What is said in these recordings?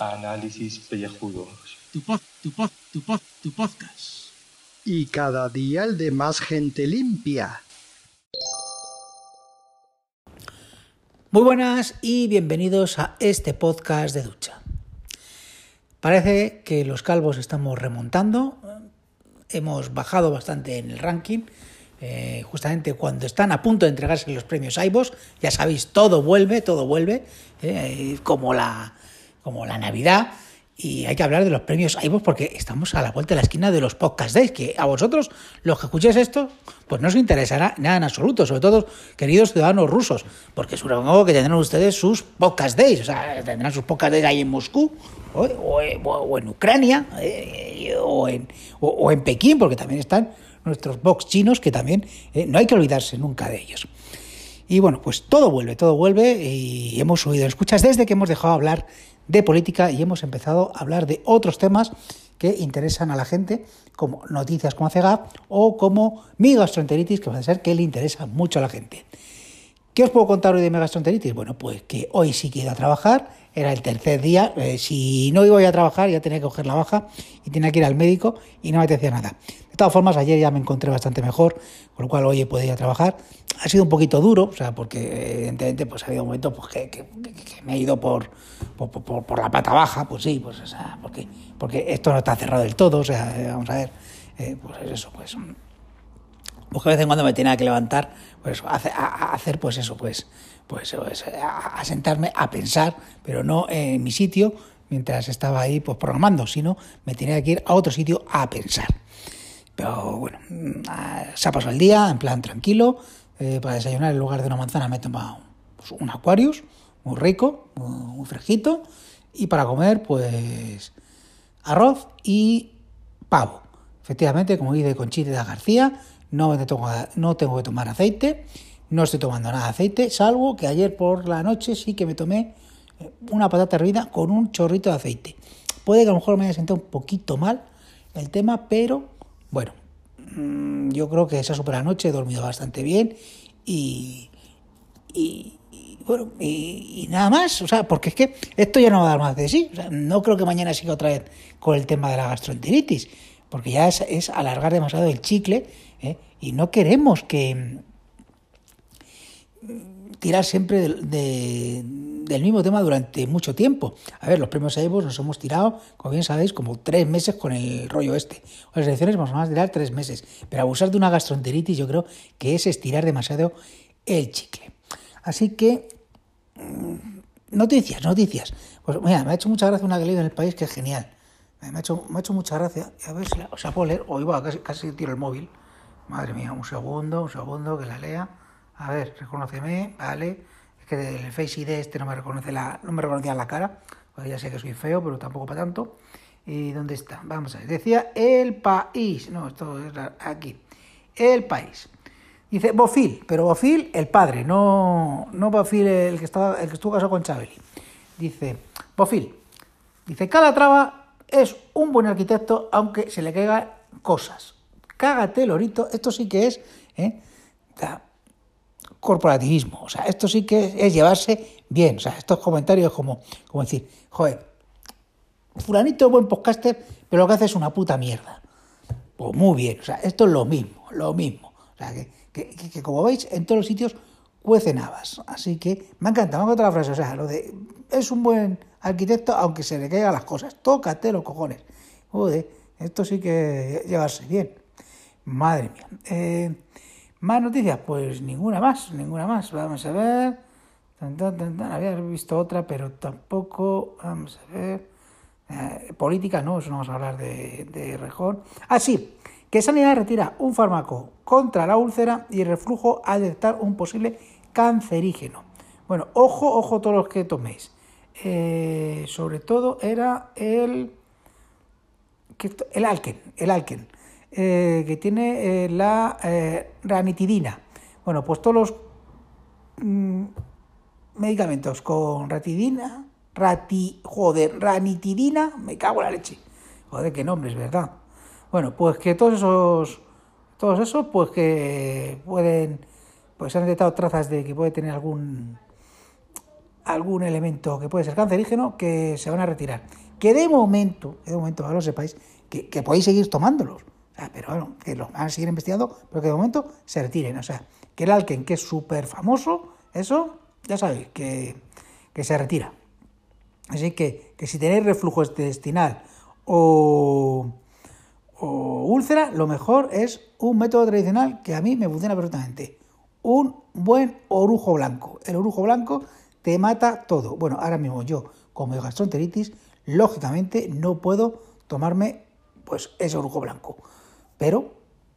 Análisis pellejudos. Tu pod, tu pod, tu pod, tu podcast. Y cada día el de más gente limpia. Muy buenas y bienvenidos a este podcast de ducha. Parece que los calvos estamos remontando, hemos bajado bastante en el ranking, eh, justamente cuando están a punto de entregarse los premios AIBOS, ya sabéis, todo vuelve, todo vuelve, eh, como, la, como la Navidad, y hay que hablar de los premios iVoox porque estamos a la vuelta de la esquina de los podcast days, que a vosotros, los que escuchéis esto, pues no os interesará nada en absoluto, sobre todo, queridos ciudadanos rusos, porque supongo que tendrán ustedes sus podcast days, o sea, tendrán sus podcast days ahí en Moscú, o, en Ucrania, eh, o, en, o en Pekín, porque también están nuestros box chinos, que también eh, no hay que olvidarse nunca de ellos. Y bueno, pues todo vuelve, todo vuelve y hemos subido escuchas desde que hemos dejado de hablar de política y hemos empezado a hablar de otros temas que interesan a la gente, como noticias como CEGAP o como mi gastroenteritis, que parece ser que le interesa mucho a la gente. ¿Qué os puedo contar hoy de mi gastroenteritis? Bueno, pues que hoy sí que he ido a trabajar, era el tercer día, eh, si no iba a trabajar ya tenía que coger la baja y tenía que ir al médico y no me apetecía nada. De todas formas, ayer ya me encontré bastante mejor, con lo cual hoy he podido trabajar. Ha sido un poquito duro, o sea, porque evidentemente pues ha habido momentos pues, que, que- que- me he ido por, por, por- por la pata baja, pues sí, pues o sea, porque, porque esto no está cerrado del todo, o sea, vamos a ver, eh, pues eso, pues pues que de vez en cuando me tenía que levantar, pues a, a- a hacer pues eso, pues, pues, pues, a sentarme a pensar, pero no en mi sitio mientras estaba ahí pues programando, sino me tenía que ir a otro sitio a pensar. Pero bueno, mm, ah, se ha pasado el día en plan tranquilo. eh, para desayunar en lugar de una manzana me he tomado pues, un Aquarius, muy rico, muy, fresquito. Y para comer, pues arroz y pavo. Efectivamente, como dice Conchita García, no, tengo, no tengo que tomar aceite, no estoy tomando nada de aceite, salvo que ayer por la noche sí que me tomé eh, una patata hervida con un chorrito de aceite. Puede que a lo mejor me haya sentado un poquito mal el tema, pero bueno, mm, yo creo que esa super noche he dormido bastante bien y, y, y, bueno, y, y nada más, o sea, porque es que esto ya no va a dar más de sí. O sea, no creo que mañana siga otra vez con el tema de la gastroenteritis, porque ya es, es alargar demasiado el chicle ¿eh? y no queremos que tirar siempre del, de- del mismo tema durante mucho tiempo. A ver, los premios Eivos nos hemos tirado, como bien sabéis, como tres meses con el rollo este. Las elecciones vamos a tirar tres meses. Pero abusar de una gastroenteritis yo creo que es estirar demasiado el chicle. Así que Noticias, noticias. Pues mira, me ha hecho mucha gracia una que leído en el país que es genial. Me ha hecho, me ha hecho mucha gracia. A ver si la, o sea, puedo leer. O iba, casi, casi tiro el móvil. Madre mía, un segundo, un segundo, que la lea. A ver, reconóceme, vale. Es que el Face ID este no me reconoce la, no me reconocía la cara. Pues ya sé que soy feo, pero tampoco para tanto. ¿Y dónde está? Vamos a ver. Decía el país. No, esto es aquí. El país. Dice Bofil, pero Bofil el padre, no, no Bofil el que, estaba, el que estuvo casado con Chabeli. Dice Bofil, dice Calatrava es un buen arquitecto aunque se le caigan cosas. Cágate, Lorito, esto sí que es ¿eh? Corporativismo, o sea, esto sí que es, llevarse bien, o sea, estos comentarios como, como decir, joder, fulanito es buen podcaster, pero lo que hace es una puta mierda. Pues muy bien, o sea, esto es lo mismo, lo mismo. O sea, que, que, que- que como veis, en todos los sitios cuecen habas. Así que me encanta, me encanta la frase. O sea, lo de es un buen arquitecto aunque se le caigan las cosas. Tócate los cojones. Joder, esto sí que llevarse bien. Madre mía. Eh, ¿Más noticias? Pues ninguna más, ninguna más. Vamos a ver. Tan, tan, tan. Había visto otra, pero tampoco. Vamos a ver. Eh, política, no, eso no vamos a hablar de, de Rejón. Ah, sí, que Sanidad retira un fármaco contra la úlcera y el reflujo al detectar un posible cancerígeno. Bueno, ojo, ojo todos los que toméis. Eh, sobre todo era el el alken, el alken, eh, que tiene eh, la eh, ranitidina. Bueno, pues todos los mm, medicamentos con ratidina, rati, joder, ranitidina, me cago en la leche. Joder, qué nombres, ¿verdad? Bueno, pues que todos esos, todos esos, pues que pueden pues se han detectado trazas de que puede tener algún algún elemento que puede ser cancerígeno que se van a retirar. Que de momento, de momento, ahora lo sepáis, que, que podéis seguir tomándolos. Pero bueno, que lo van a seguir investigando, pero que de momento se retiren. O sea, que el alken, que es súper famoso, eso, ya sabéis, que, que se retira. Así que, que si tenéis reflujo intestinal o, o úlcera, lo mejor es un método tradicional que a mí me funciona perfectamente. Un buen orujo blanco. El orujo blanco te mata todo. Bueno, ahora mismo yo, como gastroenteritis, lógicamente no puedo tomarme pues ese orujo blanco. Pero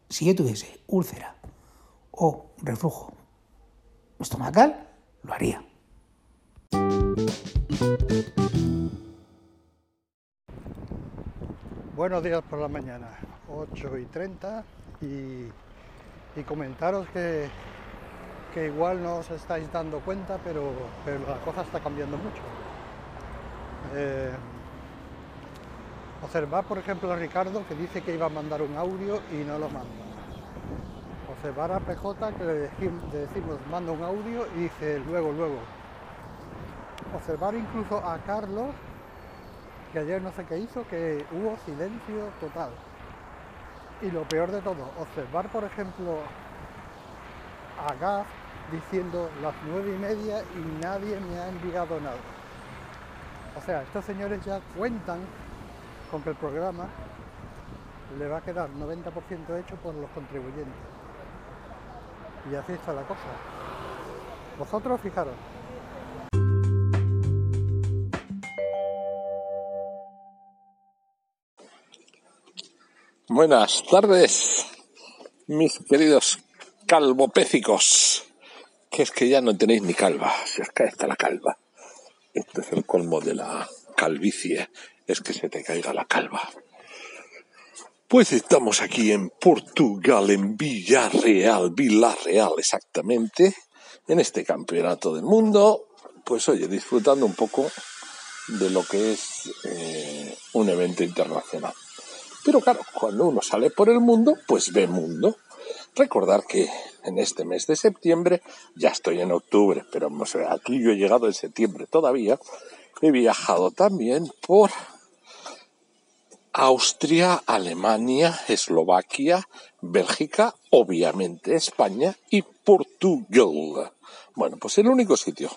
si yo tuviese úlcera o reflujo estomacal, lo haría. Buenos días por la mañana, 8 y 30 y, comentaros que, que, igual no os estáis dando cuenta, pero, pero la cosa está cambiando mucho. Eh, observar, por ejemplo, a Ricardo que dice que iba a mandar un audio y no lo manda. Observar a PJ que le decimos, le decimos manda un audio y dice luego, luego. Observar incluso a Carlos que ayer no sé qué hizo, que hubo silencio total. Y lo peor de todo, observar por ejemplo a Gaz diciendo las nueve y media y nadie me ha enviado nada. O sea, estos señores ya cuentan con que el programa le va a quedar 90% hecho por los contribuyentes. Y así está la cosa. Vosotros fijaros, Buenas tardes, mis queridos calvopécicos. Que es que ya no tenéis ni calva, si os cae hasta la calva. Esto es el colmo de la calvicie, es que se te caiga la calva. Pues estamos aquí en Portugal, en Villarreal, Villarreal exactamente, en este campeonato del mundo. Pues oye, disfrutando un poco de lo que es eh, un evento internacional. Pero claro, cuando uno sale por el mundo, pues ve mundo. Recordar que en este mes de septiembre, ya estoy en octubre, pero aquí yo he llegado en septiembre todavía, he viajado también por Austria, Alemania, Eslovaquia, Bélgica, obviamente España y Portugal. Bueno, pues el único sitio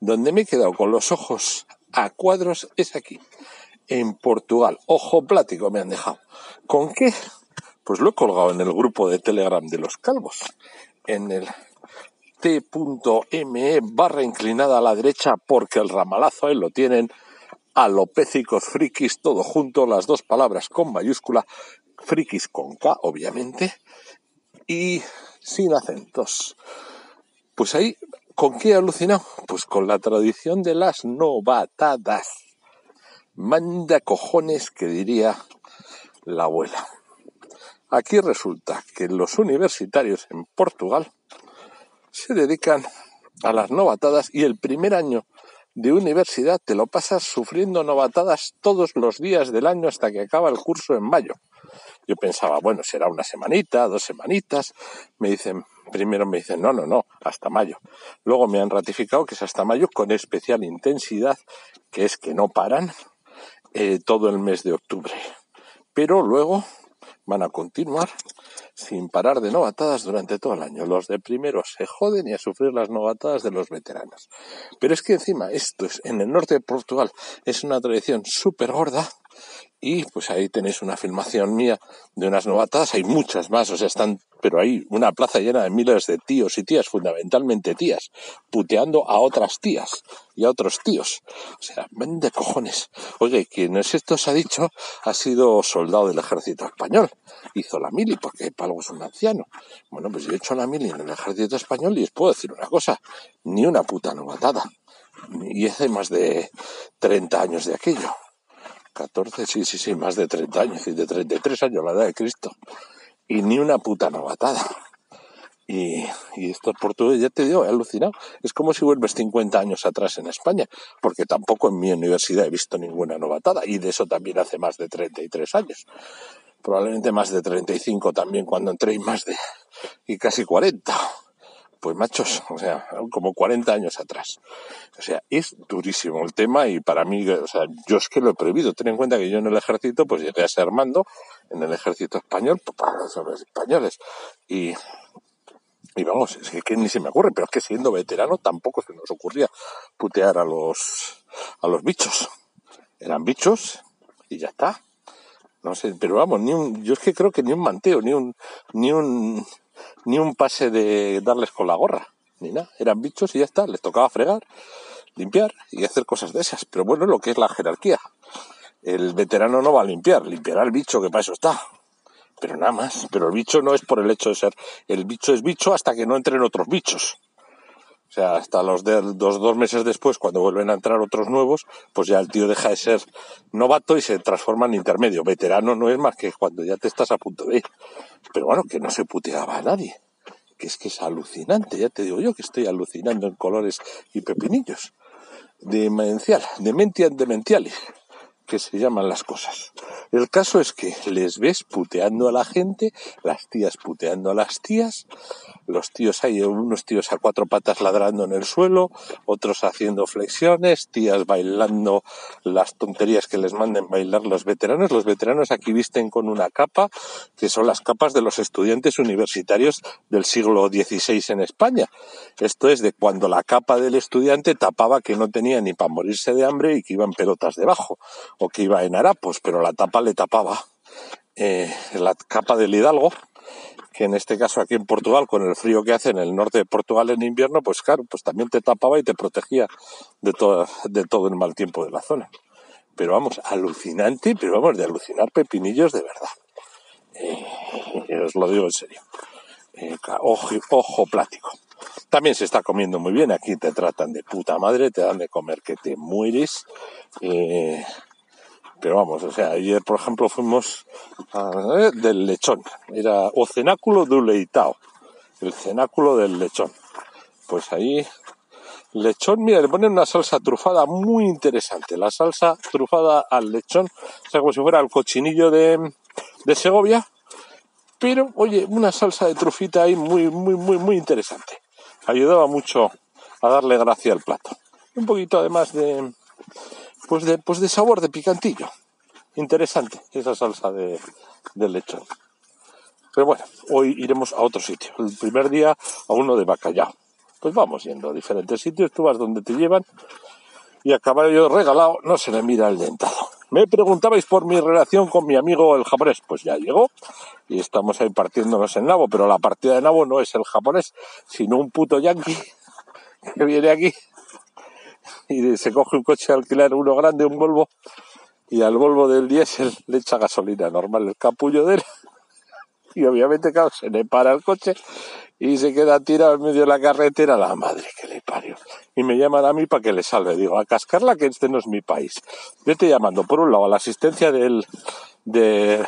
donde me he quedado con los ojos a cuadros es aquí, en Portugal. Ojo plático me han dejado. ¿Con qué? Pues lo he colgado en el grupo de Telegram de los calvos. En el t.me barra inclinada a la derecha porque el ramalazo ahí lo tienen alopécicos frikis todo junto, las dos palabras con mayúscula, frikis con K obviamente y sin acentos. Pues ahí, ¿con qué he alucinado? Pues con la tradición de las novatadas Manda cojones que diría la abuela. Aquí resulta que los universitarios en Portugal se dedican a las novatadas y el primer año de universidad te lo pasas sufriendo novatadas todos los días del año hasta que acaba el curso en mayo. Yo pensaba, bueno, será una semanita, dos semanitas. Me dicen, primero me dicen, no, no, no, hasta mayo. Luego me han ratificado que es hasta mayo con especial intensidad, que es que no paran eh, todo el mes de octubre. Pero luego van a continuar sin parar de novatadas durante todo el año. Los de primero se joden y a sufrir las novatadas de los veteranos. Pero es que encima esto es en el norte de Portugal es una tradición súper gorda y pues ahí tenéis una filmación mía de unas novatadas, hay muchas más, o sea, están, pero hay una plaza llena de miles de tíos y tías, fundamentalmente tías, puteando a otras tías y a otros tíos. O sea, vende cojones. Oye, quien es esto se ha dicho ha sido soldado del ejército español. Hizo la mili, porque Palgo es un anciano. Bueno, pues yo he hecho la mili en el ejército español y os puedo decir una cosa, ni una puta novatada. Y hace más de 30 años de aquello. 14, sí, sí, sí, más de 30 años, y de 33 años la edad de Cristo. Y ni una puta novatada. Y, y esto es portugués, ya te digo, he alucinado. Es como si vuelves 50 años atrás en España, porque tampoco en mi universidad he visto ninguna novatada, y de eso también hace más de 33 años. Probablemente más de 35 también cuando entré y más de, y casi 40 pues machos, o sea, como 40 años atrás. O sea, es durísimo el tema y para mí, o sea, yo es que lo he prohibido. Ten en cuenta que yo en el ejército, pues llegué a ser mando en el ejército español, pues para los españoles. Y, y vamos, es que, ni se me ocurre, pero es que siendo veterano tampoco se nos ocurría putear a los, a los bichos. Eran bichos y ya está. No sé, pero vamos, ni un, yo es que creo que ni un manteo, ni un, ni un, ni un pase de darles con la gorra, ni nada. Eran bichos y ya está, les tocaba fregar, limpiar y hacer cosas de esas. Pero bueno, lo que es la jerarquía. El veterano no va a limpiar, limpiará el bicho, que para eso está. Pero nada más. Pero el bicho no es por el hecho de ser. El bicho es bicho hasta que no entren otros bichos. O sea, hasta los, dos, dos meses después, cuando vuelven a entrar otros nuevos, pues ya el tío deja de ser novato y se transforma en intermedio. Veterano no es más que cuando ya te estás a punto de ir. Pero bueno, que no se puteaba a nadie. Que es que es alucinante, ya te digo yo que estoy alucinando en colores y pepinillos. Demencial, dementian dementiali que se llaman las cosas. El caso es que les ves puteando a la gente, las tías puteando a las tías, los tíos hay unos tíos a cuatro patas ladrando en el suelo, otros haciendo flexiones, tías bailando las tonterías que les manden bailar los veteranos. Los veteranos aquí visten con una capa, que son las capas de los estudiantes universitarios del siglo XVI en España. Esto es de cuando la capa del estudiante tapaba que no tenía ni para morirse de hambre y que iban pelotas debajo o que iba en harapos, pero la tapa le tapaba eh, la capa del hidalgo, que en este caso aquí en Portugal, con el frío que hace en el norte de Portugal en invierno, pues claro, pues también te tapaba y te protegía de todo, de todo el mal tiempo de la zona. Pero vamos, alucinante, pero vamos, de alucinar pepinillos de verdad. Eh, os lo digo en serio. Eh, ojo, ojo plático. También se está comiendo muy bien. Aquí te tratan de puta madre, te dan de comer que te mueres. Pero vamos, o sea, ayer por ejemplo fuimos a, del lechón, era o cenáculo de leitao, el cenáculo del lechón. Pues ahí, lechón, mira, le ponen una salsa trufada muy interesante, la salsa trufada al lechón, o sea, como si fuera el cochinillo de, de Segovia, pero oye, una salsa de trufita ahí muy, muy, muy, muy interesante. Ayudaba mucho a darle gracia al plato. Un poquito además de, pues de, pues de sabor de picantillo. Interesante esa salsa de, de lechón. Pero bueno, hoy iremos a otro sitio. El primer día a uno de bacallao. Pues vamos yendo a diferentes sitios, tú vas donde te llevan y a caballo regalado no se le mira el dentado. Me preguntabais por mi relación con mi amigo el japonés. Pues ya llegó y estamos ahí partiéndonos en nabo, pero la partida de nabo no es el japonés, sino un puto yankee que viene aquí y se coge un coche a alquilar, uno grande, un Volvo, y al Volvo del diésel le echa gasolina normal, el capullo de él. Y obviamente, claro, se le para el coche y se queda tirado en medio de la carretera, la madre que le parió. Y me llaman a mí para que le salve. Digo, a cascarla que este no es mi país. Vete llamando, por un lado, a la asistencia del, de,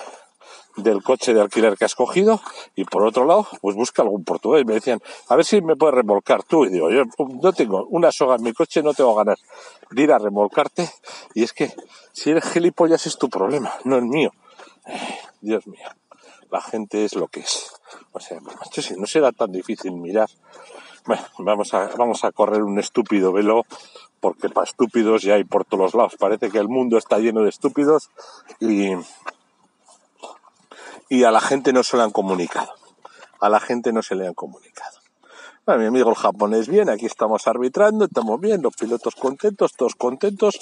del coche de alquiler que has cogido y por otro lado, pues busca algún portugués. Me decían, a ver si me puedes remolcar tú. Y digo, yo no tengo una soga en mi coche, no tengo ganas de ir a remolcarte. Y es que si eres gilipollas es tu problema, no es mío. Dios mío, la gente es lo que es. O sea, pues, si no será tan difícil mirar. Bueno, vamos a, vamos a correr un estúpido velo porque para estúpidos ya hay por todos lados. Parece que el mundo está lleno de estúpidos y y a la gente no se le han comunicado. A la gente no se le han comunicado. Bueno, mi amigo el japonés bien, aquí estamos arbitrando, estamos bien, los pilotos contentos, todos contentos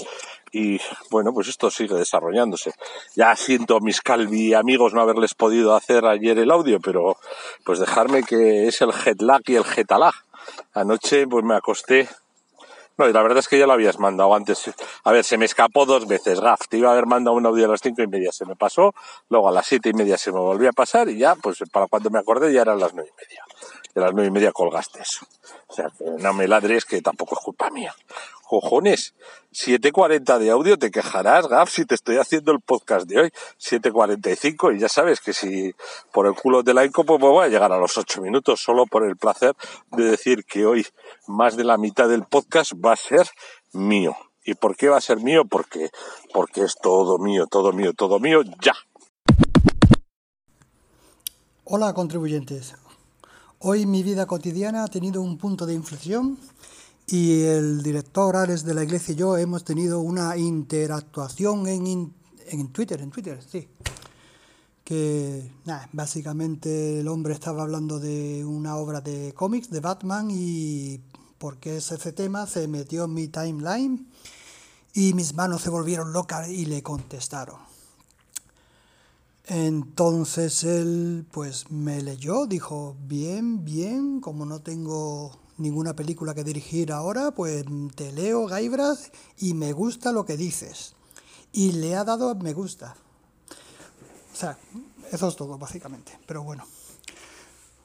y bueno, pues esto sigue desarrollándose. Ya siento a mis calvi amigos no haberles podido hacer ayer el audio, pero pues dejarme que es el jet lag y el jet Anoche pues me acosté no, y la verdad es que ya lo habías mandado antes. A ver, se me escapó dos veces, Gaf. Te iba a haber mandado un audio a las cinco y media, se me pasó. Luego a las siete y media se me volvió a pasar y ya, pues para cuando me acordé ya eran las nueve y media. De las nueve y media colgaste eso. O sea, que no me ladres que tampoco es culpa mía. Cojones, 7.40 de audio, te quejarás, Gaf, si te estoy haciendo el podcast de hoy. 7.45 y ya sabes que si por el culo de la INCO, pues voy a llegar a los 8 minutos solo por el placer de decir que hoy más de la mitad del podcast va a ser mío. ¿Y por qué va a ser mío? Porque, porque es todo mío, todo mío, todo mío, ya. Hola contribuyentes. Hoy mi vida cotidiana ha tenido un punto de inflexión y el director Ares de la iglesia y yo hemos tenido una interactuación en, en Twitter, en Twitter, sí. Que nada, básicamente el hombre estaba hablando de una obra de cómics de Batman y porque es ese tema se metió en mi timeline y mis manos se volvieron locas y le contestaron. Entonces él pues me leyó, dijo, bien, bien, como no tengo ninguna película que dirigir ahora, pues te leo Gaibras y me gusta lo que dices. Y le ha dado me gusta. O sea, eso es todo básicamente, pero bueno.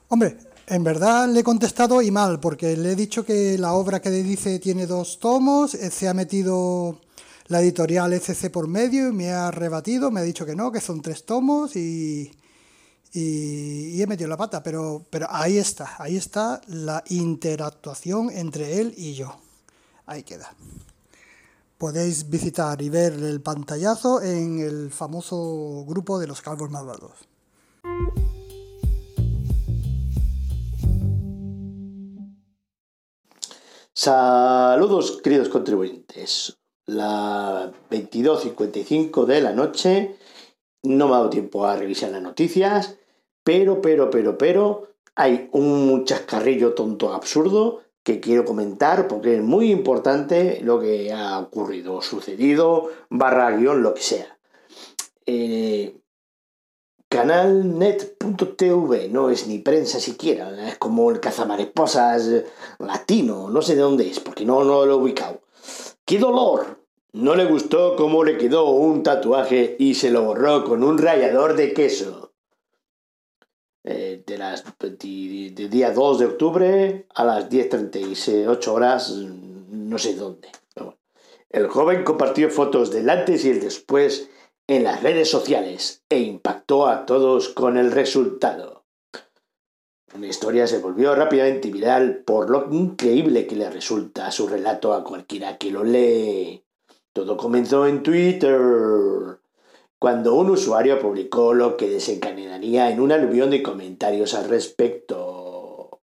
Hombre, en verdad le he contestado y mal, porque le he dicho que la obra que dice tiene dos tomos, eh, se ha metido la editorial SC por medio y me ha rebatido, me ha dicho que no, que son tres tomos y, y, he metido la pata, pero, pero ahí está, ahí está la interactuación entre él y yo. Ahí queda. Podéis visitar y ver el pantallazo en el famoso grupo de los calvos malvados. Saludos queridos contribuyentes las 22.55 de la noche. No me ha dado tiempo a revisar las noticias, pero, pero, pero, pero, hay un chascarrillo tonto absurdo que quiero comentar porque es muy importante lo que ha ocurrido, sucedido, barra guion, lo que sea. Eh, canalnet.tv no es ni prensa siquiera, es como el cazamaresposas latino, no sé de dónde es, porque no, no lo he ubicado. ¡Qué dolor! No le gustó cómo le quedó un tatuaje y se lo borró con un rallador de queso. De las de, día 2 de octubre a las 10.38 horas, no sé dónde. El joven compartió fotos del antes y el después en las redes sociales e impactó a todos con el resultado. Una historia se volvió rápidamente viral por lo increíble que le resulta su relato a cualquiera que lo lee. Todo comenzó en Twitter, cuando un usuario publicó lo que desencadenaría en un aluvión de comentarios al respecto.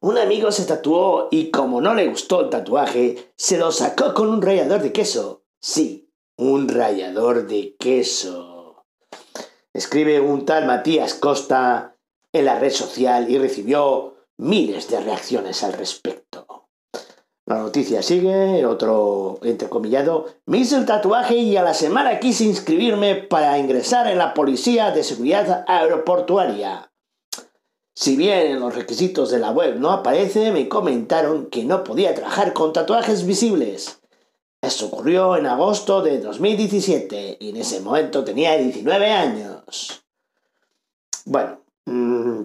Un amigo se tatuó y como no le gustó el tatuaje, se lo sacó con un rallador de queso. Sí, un rallador de queso. Escribe un tal Matías Costa en la red social y recibió miles de reacciones al respecto. La noticia sigue, otro entrecomillado. Me hice el tatuaje y a la semana quise inscribirme para ingresar en la Policía de Seguridad Aeroportuaria. Si bien en los requisitos de la web no aparece, me comentaron que no podía trabajar con tatuajes visibles. Eso ocurrió en agosto de 2017 y en ese momento tenía 19 años. Bueno, mm,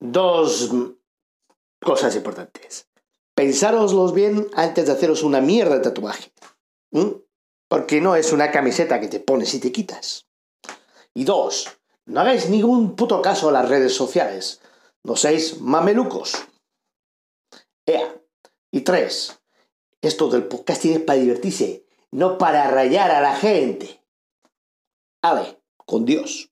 dos cosas importantes pensároslos bien antes de haceros una mierda de tatuaje. Porque no es una camiseta que te pones y te quitas. Y dos, no hagáis ningún puto caso a las redes sociales. No seáis mamelucos. Ea. Y tres, esto del podcasting es para divertirse, no para rayar a la gente. Ale, con Dios.